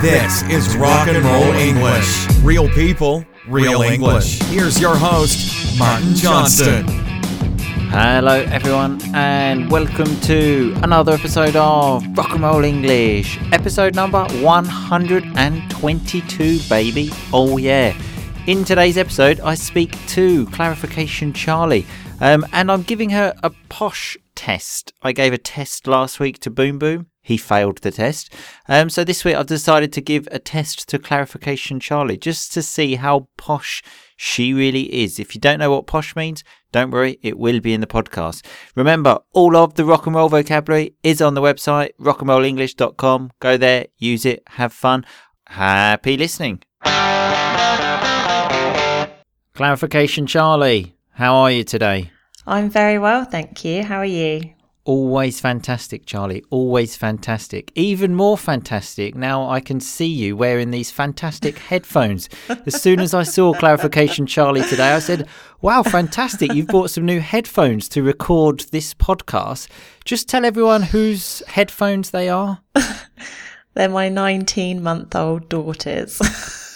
This is Rock and Roll English. Real people, real English. Here's your host, Martin Johnston. Hello, everyone, and welcome to another episode of Rock and Roll English, episode number 122, baby. Oh, yeah. In today's episode, I speak to Clarification Charlie, um, and I'm giving her a posh test. I gave a test last week to Boom Boom. He failed the test. Um, so this week I've decided to give a test to Clarification Charlie just to see how posh she really is. If you don't know what posh means, don't worry, it will be in the podcast. Remember, all of the rock and roll vocabulary is on the website, rockandrollenglish.com. Go there, use it, have fun. Happy listening. Clarification Charlie, how are you today? I'm very well, thank you. How are you? Always fantastic, Charlie. Always fantastic. Even more fantastic now I can see you wearing these fantastic headphones. As soon as I saw Clarification Charlie today, I said, Wow, fantastic. You've bought some new headphones to record this podcast. Just tell everyone whose headphones they are. They're my 19 month old daughters.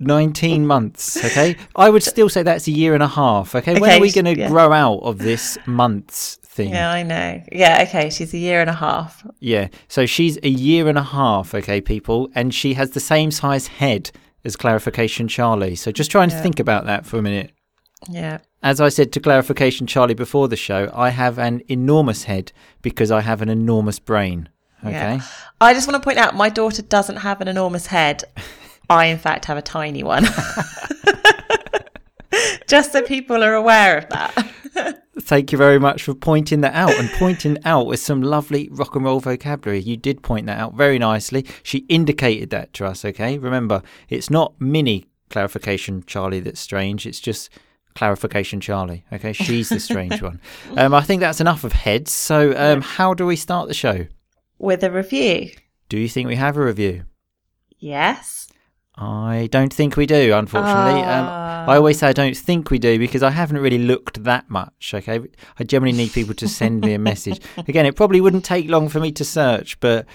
19 months, okay? I would still say that's a year and a half, okay? When are we going to yeah. grow out of this months thing? yeah, I know. Yeah, okay. She's a year and a half. Yeah. So she's a year and a half, okay, people, and she has the same size head as Clarification Charlie. So just trying Yeah. think about that for a minute. Yeah. As I said to Clarification Charlie before the show, I have an enormous head because I have an enormous brain. Okay. Yeah. I just want to point out my daughter doesn't have an enormous head. I, in fact, have a tiny one. just so people are aware of that. Thank you very much for pointing that out and pointing out with some lovely rock and roll vocabulary. You did point that out very nicely. She indicated that to us, okay? Remember, it's not mini clarification Charlie that's strange, it's just clarification Charlie, okay? She's the strange one. Um, I think that's enough of heads. So, um, how do we start the show? With a review. Do you think we have a review? Yes. I don't think we do, unfortunately. Um, Ah. I always say I don't think we do because I haven't really looked that much. Okay, I generally need people to send me a message. Again, it probably wouldn't take long for me to search, but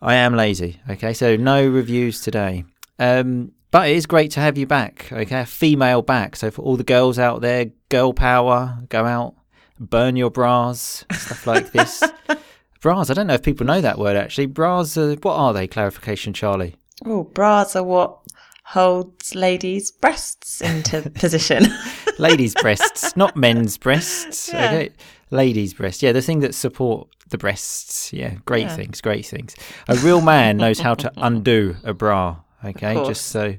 I am lazy. Okay, so no reviews today. Um, but it is great to have you back. Okay, female back. So for all the girls out there, girl power, go out, burn your bras, stuff like this. bras. I don't know if people know that word actually. Bras. Are, what are they? Clarification, Charlie. Oh, bras are what holds ladies' breasts into position. ladies' breasts, not men's breasts. Yeah. Okay, ladies' breasts. Yeah, the thing that support the breasts. Yeah, great Yeah. things, great things. A real man knows how to undo a bra. Okay, just so.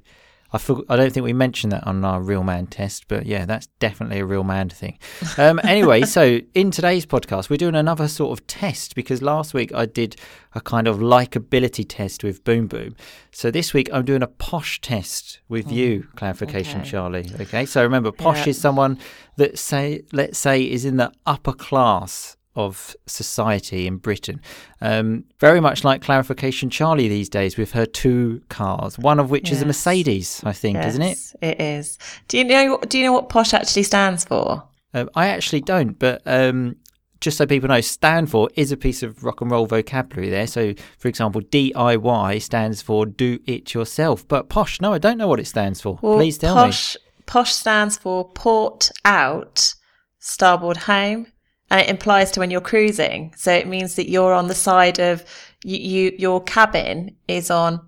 I, for, I don't think we mentioned that on our real man test, but yeah, that's definitely a real man thing. Um, anyway, so in today's podcast, we're doing another sort of test because last week I did a kind of likability test with Boom Boom. So this week I'm doing a posh test with you, clarification, okay. Charlie. Okay, so remember, posh Yeah. is someone that say, let's say, is in the upper class of society in Britain. Um, very much like clarification, Charlie these days with her two cars, one of which is a Mercedes, I think, isn't it? Yes, It is. Do you know? Do you know what posh actually stands for? Um, I actually don't, but um, just so people know, stand for is a piece of rock and roll vocabulary there. So, for example, DIY stands for do it yourself. But posh, no, I don't know what it stands for. Well, Please tell posh, Posh stands for port out, starboard home, and it implies to when you're cruising. So it means that you're on the side of you. you your cabin is on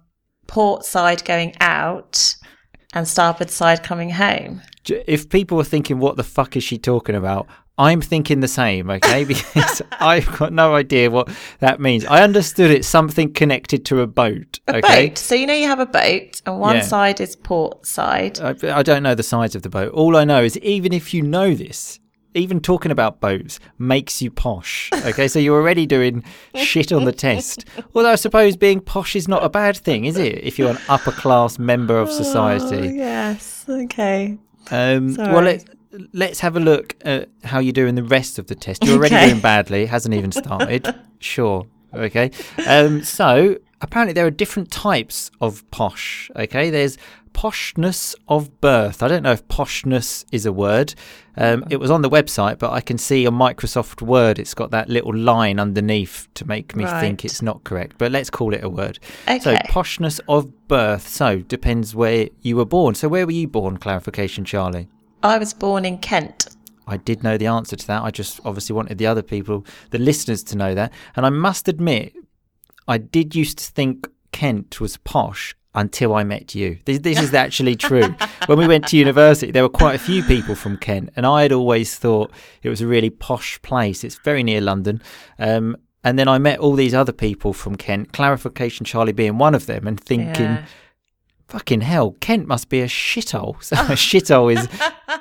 port side going out, and starboard side coming home. If people are thinking, what the fuck is she talking about? I'm thinking the same, okay? Because I've got no idea what that means. I understood it's something connected to a boat, A okay? boat. So you know you have a boat, and one Yeah. side is port side. I, I don't know the size of the boat. All I know is even if you know this, even talking about boats makes you posh. Okay, so you're already doing shit on the test. Although I suppose being posh is not a bad thing, is it? If you're an upper class member of Oh, society. yes. Okay. Um, well, sorry. let, let's have a look at how you're doing the rest of the test. You're already Okay. doing badly. It hasn't even started. sure. Okay. Um, so apparently there are different types of posh. Okay, there's poshness of birth. I don't know if poshness is a word. Um, it was on the website, but I can see on Microsoft Word it's got that little line underneath to make me think it's not correct. But let's call it a word. Okay. So poshness of birth. So depends where you were born. So where were you born? Clarification, Charlie. I was born in Kent. I did know the answer to that. I just obviously wanted the other people, the listeners, to know that. And I must admit, I did used to think Kent was posh until I met you. This, this is actually true. when we went to university, there were quite a few people from Kent, and I had always thought it was a really posh place. It's very near London. Um, and then I met all these other people from Kent, clarification Charlie being one of them, and thinking, Yeah. fucking hell, Kent must be a shithole. So a shithole is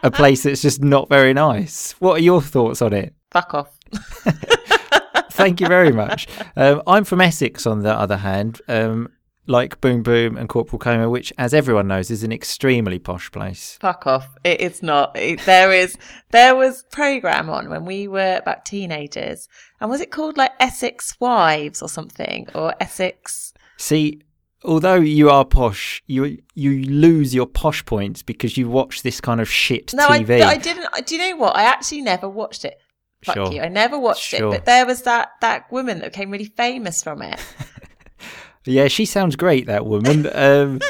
a place that's just not very nice. What are your thoughts on it? Fuck off. Thank you very much. Um, I'm from Essex, on the other hand, um, like Boom Boom and Corporal Coma, which, as everyone knows, is an extremely posh place. Fuck off. It's not. It, there is, there was program on when we were about teenagers. And was it called like Essex Wives or something? Or Essex? See, although you are posh, you you lose your posh points because you watch this kind of shit No, I, I didn't. Do you know what? I actually never watched it. Fuck Sure. you. I never watched Sure. it. But there was that, that woman that became really famous from it. Yeah, she sounds great, that woman. Um,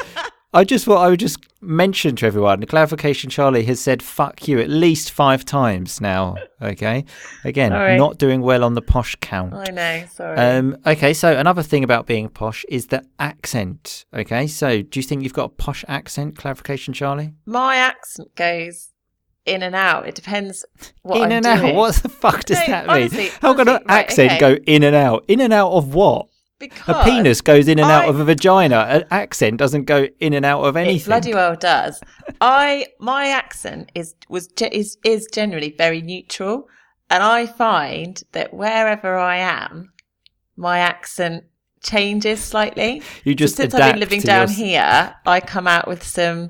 I just thought I would just mention to everyone the clarification Charlie has said fuck you at least five times now. Okay. Again, Sorry. not doing well on the posh count. I know. Sorry. Um, okay, so another thing about being posh is the accent. Okay, so do you think you've got a posh accent? Clarification, Charlie. My accent goes in and out. It depends what in I'm and doing. out. What the fuck does No, that mean? honestly, How can an right, accent okay. go in and out? In and out of what? Because A penis goes in and out of a vagina. An accent doesn't go in and out of It anything. bloody well does. I my accent is was is is generally very neutral, and I find that wherever I am, my accent changes slightly. you So just since adapt I've been living down your- here, I come out with some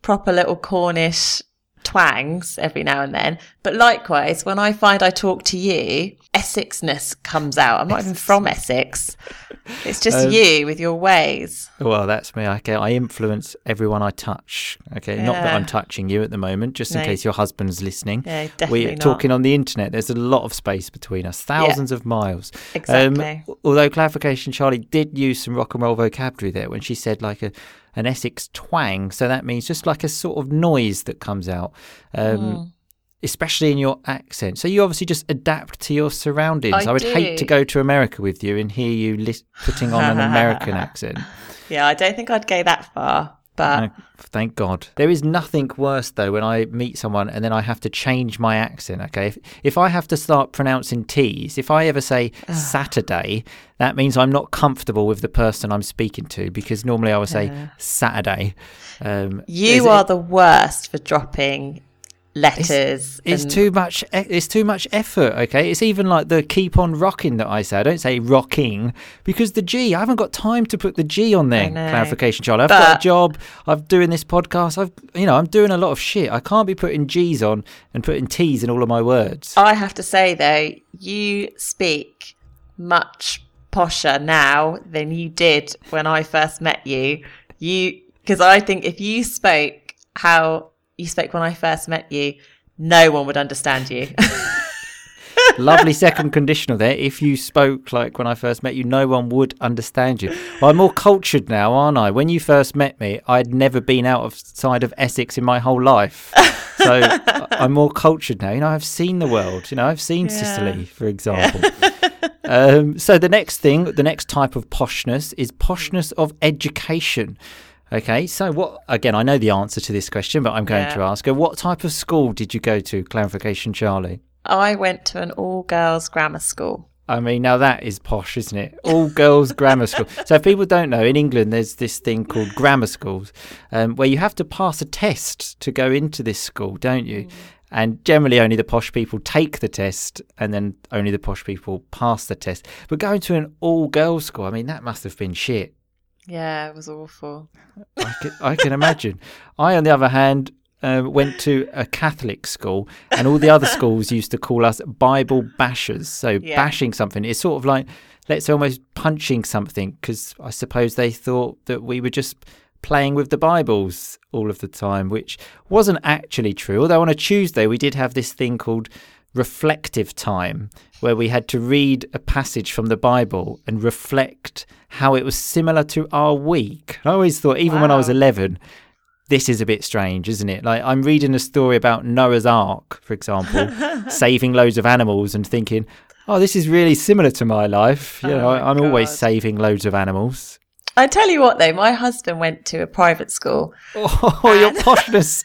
proper little Cornish twangs every now and then. But likewise, when I find I talk to you, Essexness comes out. I'm not even from Essex. It's just Um, you with your ways. Well, that's me. I, can, I influence everyone I touch. Okay, not that I'm touching you at the moment, just in No. case your husband's listening. Yeah, definitely We're not. talking on the internet. There's a lot of space between us, thousands of miles. Exactly. Um, although clarification, Charlie did use some rock and roll vocabulary there when she said like a an Essex twang. So that means just like a sort of noise that comes out. Um, Hmm. Especially in your accent. So you obviously just adapt to your surroundings. I would hate to go to America with you and hear you lis- putting on an American accent. Yeah, I don't think I'd go that far, but thank God. There is nothing worse though when I meet someone and then I have to change my accent. Okay, if, if I have to start pronouncing T's, if I ever say Saturday, that means I'm not comfortable with the person I'm speaking to because normally I would say Saturday. Um, you are it- the worst for dropping letters. It's and- too much. e- It's too much effort. Okay, it's even like the keep on rocking that I say. I don't say rocking because the G. I haven't got time to put the G on there. Clarification, Charlie. I've got a job. I'm doing this podcast. I've, you know, I'm doing a lot of shit. I can't be putting G's on and putting T's in all of my words. I have to say though, you speak much posher now than you did when I first met you. You because I think if you spoke how you spoke when I first met you, no one would understand you. Lovely second conditional there. If you spoke like when I first met you, no one would understand you. I'm more cultured now, aren't I? When you first met me, I'd never been out of side of Essex in my whole life. So I'm more cultured now. You know, I've seen the world. You know, I've seen Sicily, for example. um, so the next thing, the next type of poshness is poshness of education. Okay, so what? Again, I know the answer to this question, but I'm going Yeah. to ask her: What type of school did you go to? Clarification, Charlie. I went to an all girls grammar school. I mean, now that is posh, isn't it? All girls grammar school. So, if people don't know, in England, there's this thing called grammar schools um, where you have to pass a test to go into this school, don't you? And generally, only the posh people take the test, and then only the posh people pass the test. But going to an all girls school, I mean, that must have been shit. Yeah, it was awful. I can, I can imagine. I, on the other hand, uh, went to a Catholic school, and all the other schools used to call us Bible bashers. So Yeah. bashing something is sort of like let's say almost punching something because I suppose they thought that we were just playing with the Bibles all of the time, which wasn't actually true. Although on a Tuesday we did have this thing called reflective time where we had to read a passage from the Bible and reflect how it was similar to our week. I always thought, even when I was 11, this is a bit strange, isn't it? Like I'm reading a story about Noah's Ark, for example, saving loads of animals and thinking, oh, this is really similar to my life. You Oh know, I'm always saving loads of animals. I tell you what, though, my husband went to a private school. Oh, your poshness.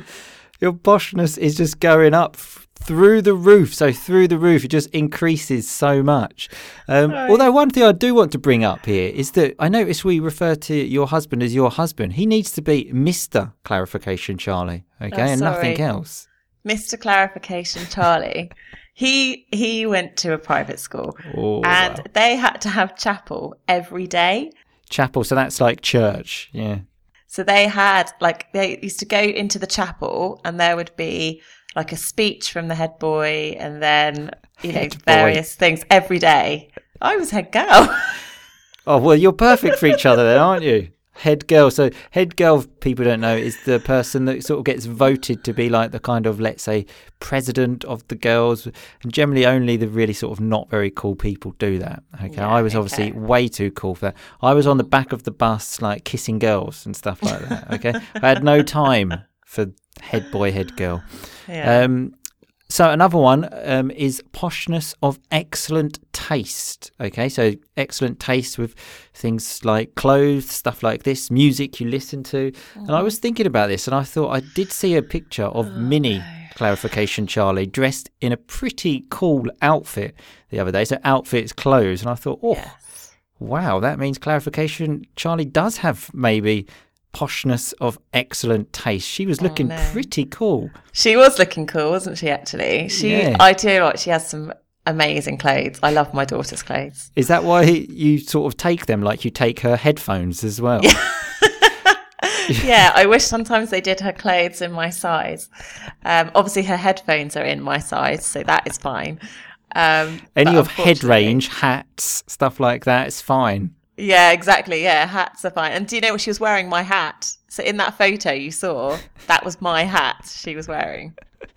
your poshness is just going up through the roof. So through the roof, it just increases so much. Um, Although one thing I do want to bring up here is that I notice we refer to your husband as your husband. He needs to be Mister Clarification Charlie, okay, Oh, and nothing else. Mr. Clarification Charlie. he he went to a private school Oh, and wow. they had to have chapel every day. chapel. So that's like church. Yeah. So they had like they used to go into the chapel and there would be like a speech from the head boy and then you know Head boy. various things every day. I was head girl. Oh well, you're perfect for each other, then, aren't you? Head girl. So head girl, people don't know, is the person that sort of gets voted to be like the kind of let's say president of the girls, and generally only the really sort of not very cool people do that. Okay, Yeah, I was obviously way too cool for that. I was on the back of the bus like kissing girls and stuff like that. Okay, I had no time for head boy, head girl. yeah. Um, so another one um, is poshness of excellent taste. Okay, so excellent taste with things like clothes, stuff like this, music you listen to. And I was thinking about this, and I thought I did see a picture of Minnie clarification Charlie dressed in a pretty cool outfit the other day. So outfits, clothes, and I thought, oh, yes. wow, that means clarification Charlie does have maybe poshness of excellent taste. She was looking no. pretty cool. She was looking cool, wasn't she actually? She Yeah. I do like she has some amazing clothes. I love my daughter's clothes. Is that why you sort of take them like you take her headphones as well? yeah, I wish sometimes they did her clothes in my size. Um, obviously, her headphones are in my size, so that is fine. Um, Any of head range, hats, stuff like that, it's fine. Yeah, exactly. Yeah, hats are fine. And do you know what she was wearing? My hat. So in that photo you saw, that was my hat she was wearing.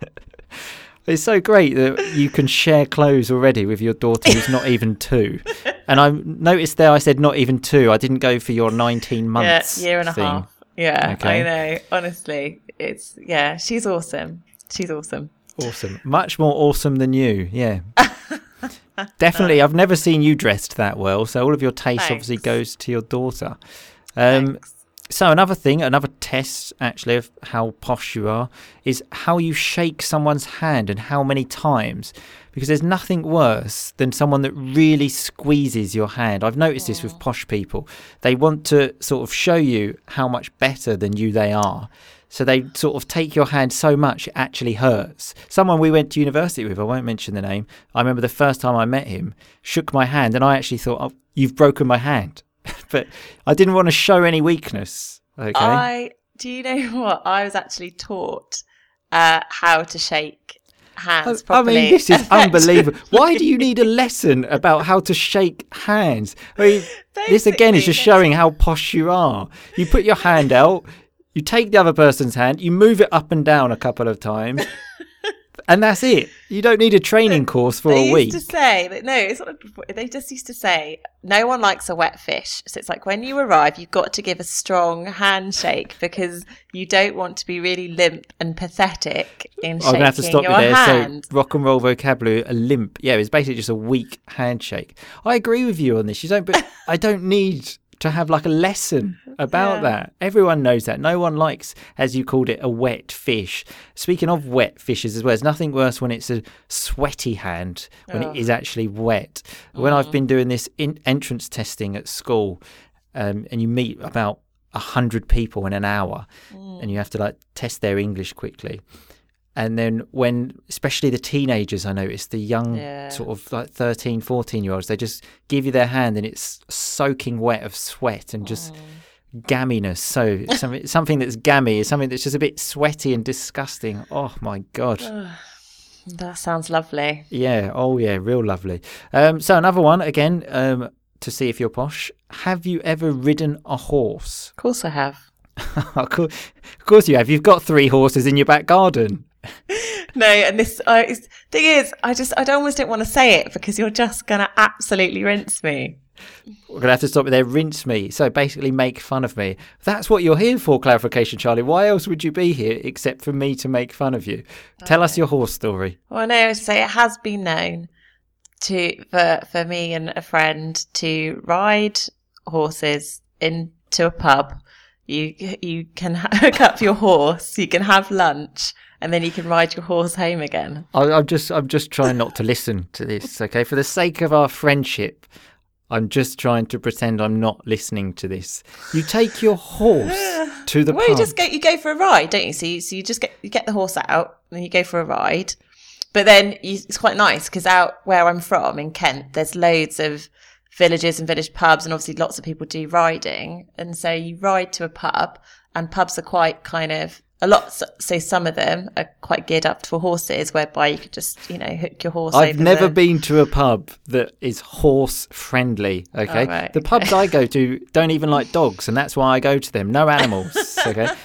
It's so great that you can share clothes already with your daughter who's not even two. And I noticed there I said not even two. I didn't go for your 19 months. yeah, year and a half. Yeah, Okay. I know. Honestly, it's yeah, she's awesome. She's awesome. Awesome. Much more awesome than you. Yeah. Definitely. I've never seen you dressed that well. So all of your taste obviously goes to your daughter. Um, Thanks. So another thing, another test actually of how posh you are is how you shake someone's hand and how many times. Because there's nothing worse than someone that really squeezes your hand. I've noticed this with posh people. They want to sort of show you how much better than you they are. So they sort of take your hand so much it actually hurts. Someone we went to university with, I won't mention the name. I remember the first time I met him, shook my hand, and I actually thought, "Oh, you've broken my hand." but I didn't want to show any weakness. Okay. I do you know what? I was actually taught uh, how to shake hands I properly. mean, this is unbelievable. Why do you need a lesson about how to shake hands? I mean, this again is just showing how posh you are. You put your hand out, you take the other person's hand, you move it up and down a couple of times, and that's it. You don't need a training course for they a week. used to say that no, it's not. They just used to say no one likes a wet fish. So it's like when you arrive, you've got to give a strong handshake because you don't want to be really limp and pathetic in I'm shaking gonna have to stop you your there. hand. So rock and roll vocabulary, a limp. Yeah, it's basically just a weak handshake. I agree with you on this. You don't, but I don't need to have like a lesson about Yeah. that. Everyone knows that. No one likes, as you called it, a wet fish. Speaking of wet fishes as well, there's nothing worse when it's a sweaty hand when Oh. it is actually wet. When I've been doing this in entrance testing at school, um, and you meet about a hundred people in an hour, and you have to like test their English quickly. And then when, especially the teenagers, I noticed the young Yeah. sort of like 13, 14 year olds, they just give you their hand and it's soaking wet of sweat and just gamminess. So something, something that's gammy is something that's just a bit sweaty and disgusting. Oh my God. That sounds lovely. Yeah. Oh, yeah. Real lovely. Um, so another one again um, to see if you're posh. Have you ever ridden a horse? Of course, I have. of course you have. You've got three horses in your back garden. No, and this I, thing is, I just I almost don't want to say it because you're just gonna absolutely rinse me. We're gonna have to stop it there. Rinse me. So basically, make fun of me. That's what you're here for. Clarification, Charlie. Why else would you be here except for me to make fun of you? Tell us your horse story. Well, no, I say it has been known to for for me and a friend to ride horses into a pub. You you can hook up your horse, you can have lunch, and then you can ride your horse home again. I, I'm just, I'm just trying not to listen to this. Okay, for the sake of our friendship, I'm just trying to pretend I'm not listening to this. You take your horse to the Well, pub. you just go you go for a ride, don't you? So you, so you just get you get the horse out, and you go for a ride. But then you, it's quite nice because out where I'm from in Kent, there's loads of villages and village pubs, and obviously lots of people do riding. And so you ride to a pub, and pubs are quite kind of a lot. So, so some of them are quite geared up for horses, whereby you could just you know hook your horse. I've never the- been to a pub that is horse friendly. Okay, Oh, right, the pubs I go to don't even like dogs, and that's why I go to them. No animals. Okay.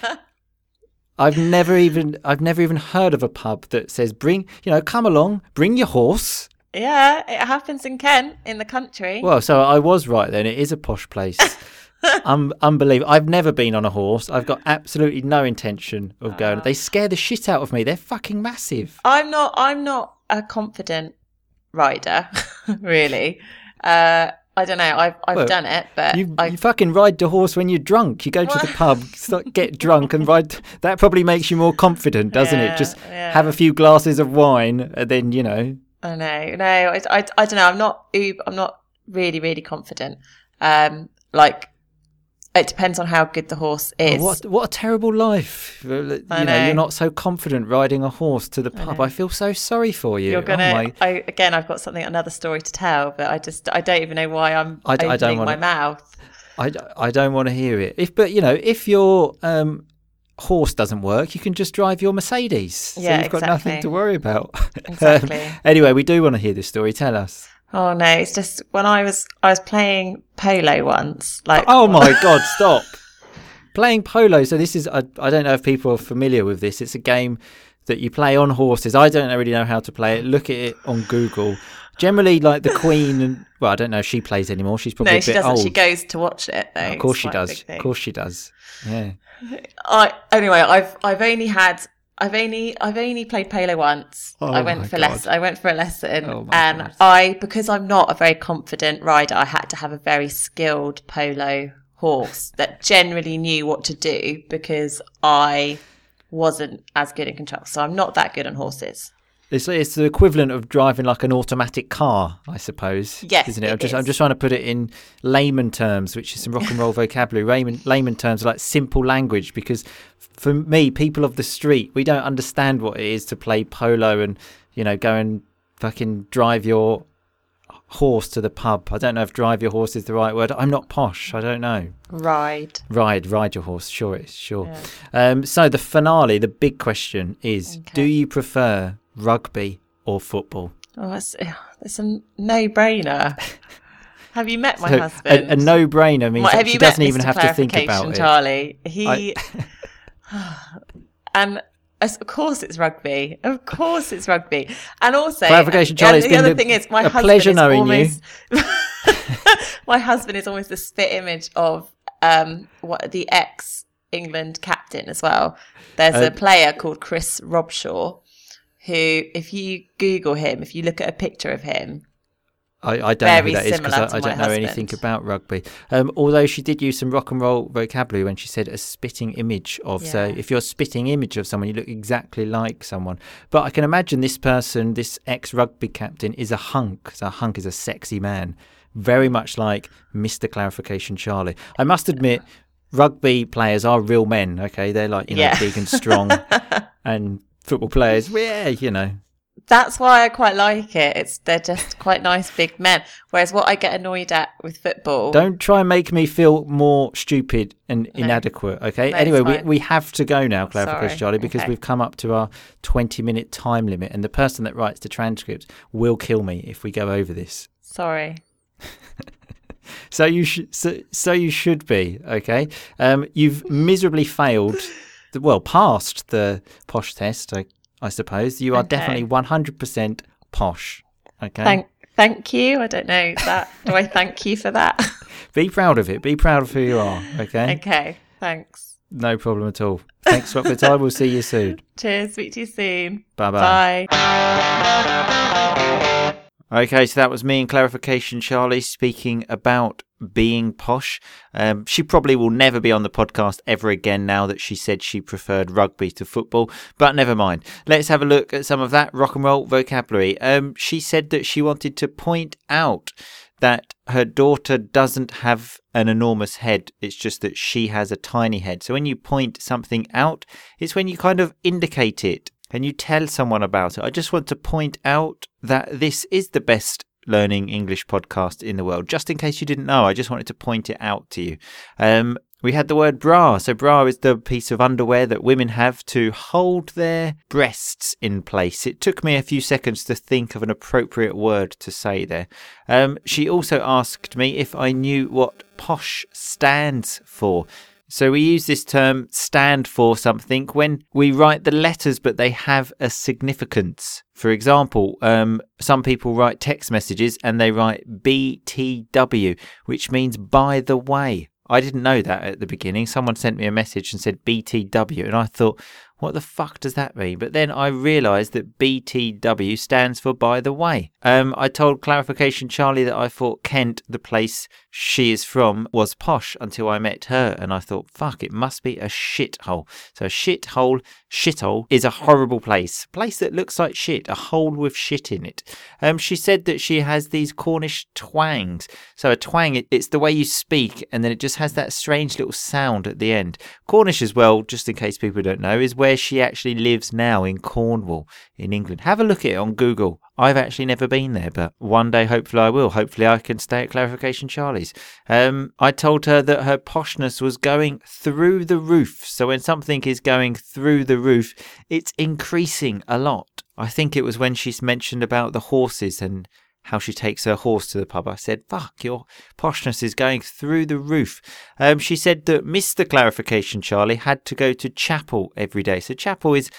I've never even I've never even heard of a pub that says bring you know come along bring your horse. Yeah, it happens in Kent, in the country. Well, so I was right then. It is a posh place. um, unbelievable. I've never been on a horse. I've got absolutely no intention of going. They scare the shit out of me. They're fucking massive. I'm not. I'm not a confident rider, really. Uh, I don't know. I've I've Well, done it, but You, I, you fucking ride the horse when you're drunk. You go to the pub, start, get drunk, and ride. That probably makes you more confident, doesn't Yeah, it? Just yeah. have a few glasses of wine, and then you know. I know. No, I, I, I don't know. I'm not. oob- I'm not really, really confident. Um, like it depends on how good the horse is. Oh, What what a terrible life! You I know, know. you're not so confident riding a horse to the pub. I, feel so sorry for you. You're Oh gonna. my- I, again, I've got something, another story to tell, but I just, I don't even know why I'm I d- I opening don't my wanna- mouth. I, d- I don't want to hear it. If but you know if your um, horse doesn't work, you can just drive your Mercedes. Yeah, So you've got nothing to worry about. Exactly. Um, anyway, we do want to hear this story. Tell us. Oh no, it's just when I was, I was playing polo once. Like, Oh my God! Stop playing polo. So this is I, I don't know if people are familiar with this. It's a game that you play on horses. I don't really know how to play it. Look at it on Google. Generally, like the Queen and well, I don't know if she plays anymore. She's probably no, a she bit doesn't. old. She goes to watch it though. of course It's she does. Of course she does. Yeah. I anyway, I've I've only had I've only I've only played polo once. Oh I went for God. lesson. I went for a lesson, Oh and God. I because I'm not a very confident rider, I had to have a very skilled polo horse that generally knew what to do because I wasn't as good in control. So I'm not that good on horses. It's it's the equivalent of driving like an automatic car, I suppose. Yes, isn't it? it I'm just I'm just trying to put it in layman terms, which is some rock and roll vocabulary. Layman layman terms are like simple language because for me, people of the street, we don't understand what it is to play polo and you know go and fucking drive your horse to the pub. I don't know if drive your horse is the right word. I'm not posh. I don't know. Ride. Ride, ride your horse. Sure, it's sure. Um, so the finale, the big question is: Do you prefer rugby or football? Oh, that's, it's a no-brainer. Have you met my So, husband? A, a no-brainer means What, she you doesn't even Mr. have to think about Clarification, it. Charlie, he and of course it's rugby. Of course it's rugby. And also, Clarification, Charlie, and the other a- thing is, my a husband pleasure is knowing you. almost, my husband is almost the spit image of um what the ex England captain as well. There's Uh, a player called Chris Robshaw. Who, if you Google him, if you look at a picture of him, I, I don't know who that is because I, I don't know anything about rugby. Um, although she did use some rock and roll vocabulary when she said a spitting image of. So if you're a spitting image of someone, you look exactly like someone. But I can imagine this person, this ex-rugby captain, is a hunk. So a hunk is a sexy man, very much like Mister Clarification Charlie. I must admit. Rugby players are real men, okay? They're like, you know, Yeah. big and strong. and football players, yeah, you know, that's why I quite like it. It's they're just quite nice big men. Whereas what I get annoyed at with football, Don't try and make me feel more stupid and inadequate, okay? No, anyway, we, we have to go now, Clarification Sorry, Charlie, because okay. we've come up to our 20 minute time limit, and the person that writes the transcripts will kill me if we go over this. sorry. So you should, so, so you should be okay. Um, you've miserably failed, well, passed the posh test, I, I suppose. You are Okay. definitely one hundred percent posh. Okay, Thank thank you. I don't know that. Do I thank you for that? be proud of it. Be proud of who you are. Okay, okay. Thanks. no problem at all. Thanks for the time. We'll see you soon. Cheers. Speak to you soon. Bye bye. Bye. Okay, so that was me and clarification, Charlie, speaking about being posh. Um, she probably will never be on the podcast ever again now that she said she preferred rugby to football, but never mind. Let's have a look at some of that rock and roll vocabulary. Um, she said that she wanted to point out that her daughter doesn't have an enormous head. It's just that she has a tiny head. So when you point something out, it's when you kind of indicate it and you tell someone about it. I just want to point out that this is the best learning English podcast in the world. Just in case you didn't know, I just wanted to point it out to you. Um, we had the word bra. So, bra is the piece of underwear that women have to hold their breasts in place. It took me a few seconds to think of an appropriate word to say there. Um, she also asked me if I knew what posh stands for. So we use this term stand for something when we write the letters, but they have a significance. For example, um, some people write text messages and they write BTW, which means by the way. I didn't know that at the beginning. Someone sent me a message and said BTW, and I thought, what the fuck does that mean? But then I realised that BTW stands for by the way. Um, I told clarification Charlie that I thought Kent, the place she is from, was posh until I met her, and I thought, fuck, it must be a shithole. So a shithole, shithole is a horrible place, place that looks like shit, a hole with shit in it. Um, she said that she has these Cornish twangs. So a twang, it- it's the way you speak, and then it just has that strange little sound at the end. Cornish as well, just in case people don't know, is where she actually lives now in Cornwall in England. Have a look at it on Google. I've actually never been there, but one day hopefully I will. Hopefully I can stay at Clarification Charlie's. Um, I told her that her poshness was going through the roof. So when something is going through the roof, it's increasing a lot. I think it was when she's mentioned about the horses and how she takes her horse to the pub. I said, fuck, your poshness is going through the roof. Um, she said that Mr. Clarification Charlie had to go to chapel every day. So chapel is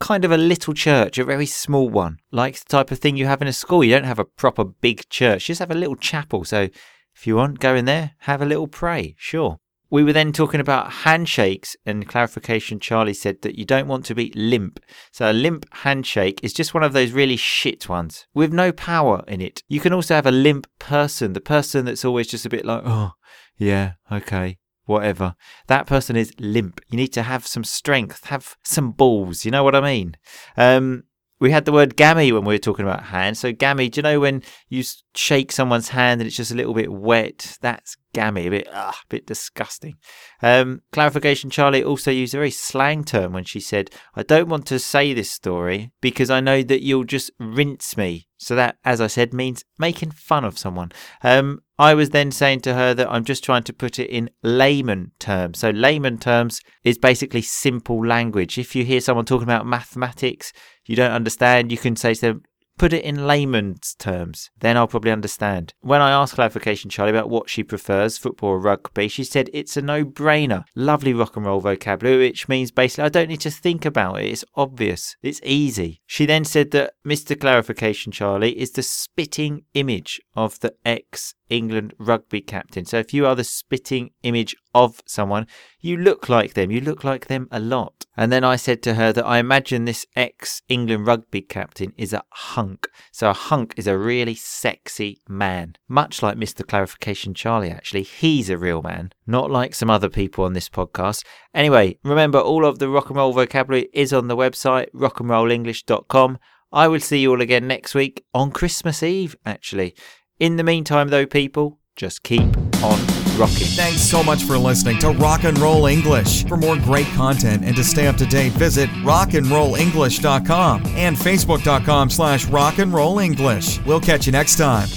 kind of a little church, a very small one, like the type of thing you have in a school. You don't have a proper big church, you just have a little chapel. So if you want, go in there, have a little pray, sure. We were then talking about handshakes, and clarification Charlie said that you don't want to be limp. So, a limp handshake is just one of those really shit ones with no power in it. You can also have a limp person, the person that's always just a bit like, oh, yeah, okay, whatever. That person is limp. You need to have some strength, have some balls. You know what I mean? Um, we had the word gammy when we were talking about hand. So gammy, do you know when you shake someone's hand and it's just a little bit wet? That's gammy, a bit, ugh, a bit disgusting. Um, clarification: Charlie also used a very slang term when she said, "I don't want to say this story because I know that you'll just rinse me." So that, as I said, means making fun of someone. Um, I was then saying to her that I'm just trying to put it in layman terms. So layman terms is basically simple language. If you hear someone talking about mathematics, you don't understand, you can say to them, put it in layman's terms. Then I'll probably understand. When I asked clarification Charlie about what she prefers, football or rugby, she said it's a no-brainer. Lovely rock and roll vocabulary, which means basically I don't need to think about it. It's obvious. It's easy. She then said that Mr. Clarification Charlie is the spitting image of the ex England rugby captain. So if you are the spitting image of someone, you look like them. You look like them a lot. And then I said to her that I imagine this ex England rugby captain is a hunk. So a hunk is a really sexy man. Much like Mr. Clarification Charlie, actually. He's a real man, not like some other people on this podcast. Anyway, remember all of the rock and roll vocabulary is on the website, rockandrollenglish.com. I will see you all again next week on Christmas Eve, actually. In the meantime, though, people, just keep on rocking. Thanks so much for listening to Rock and Roll English. For more great content and to stay up to date, visit rockandrollenglish.com and facebook.com slash rockandrollenglish. We'll catch you next time.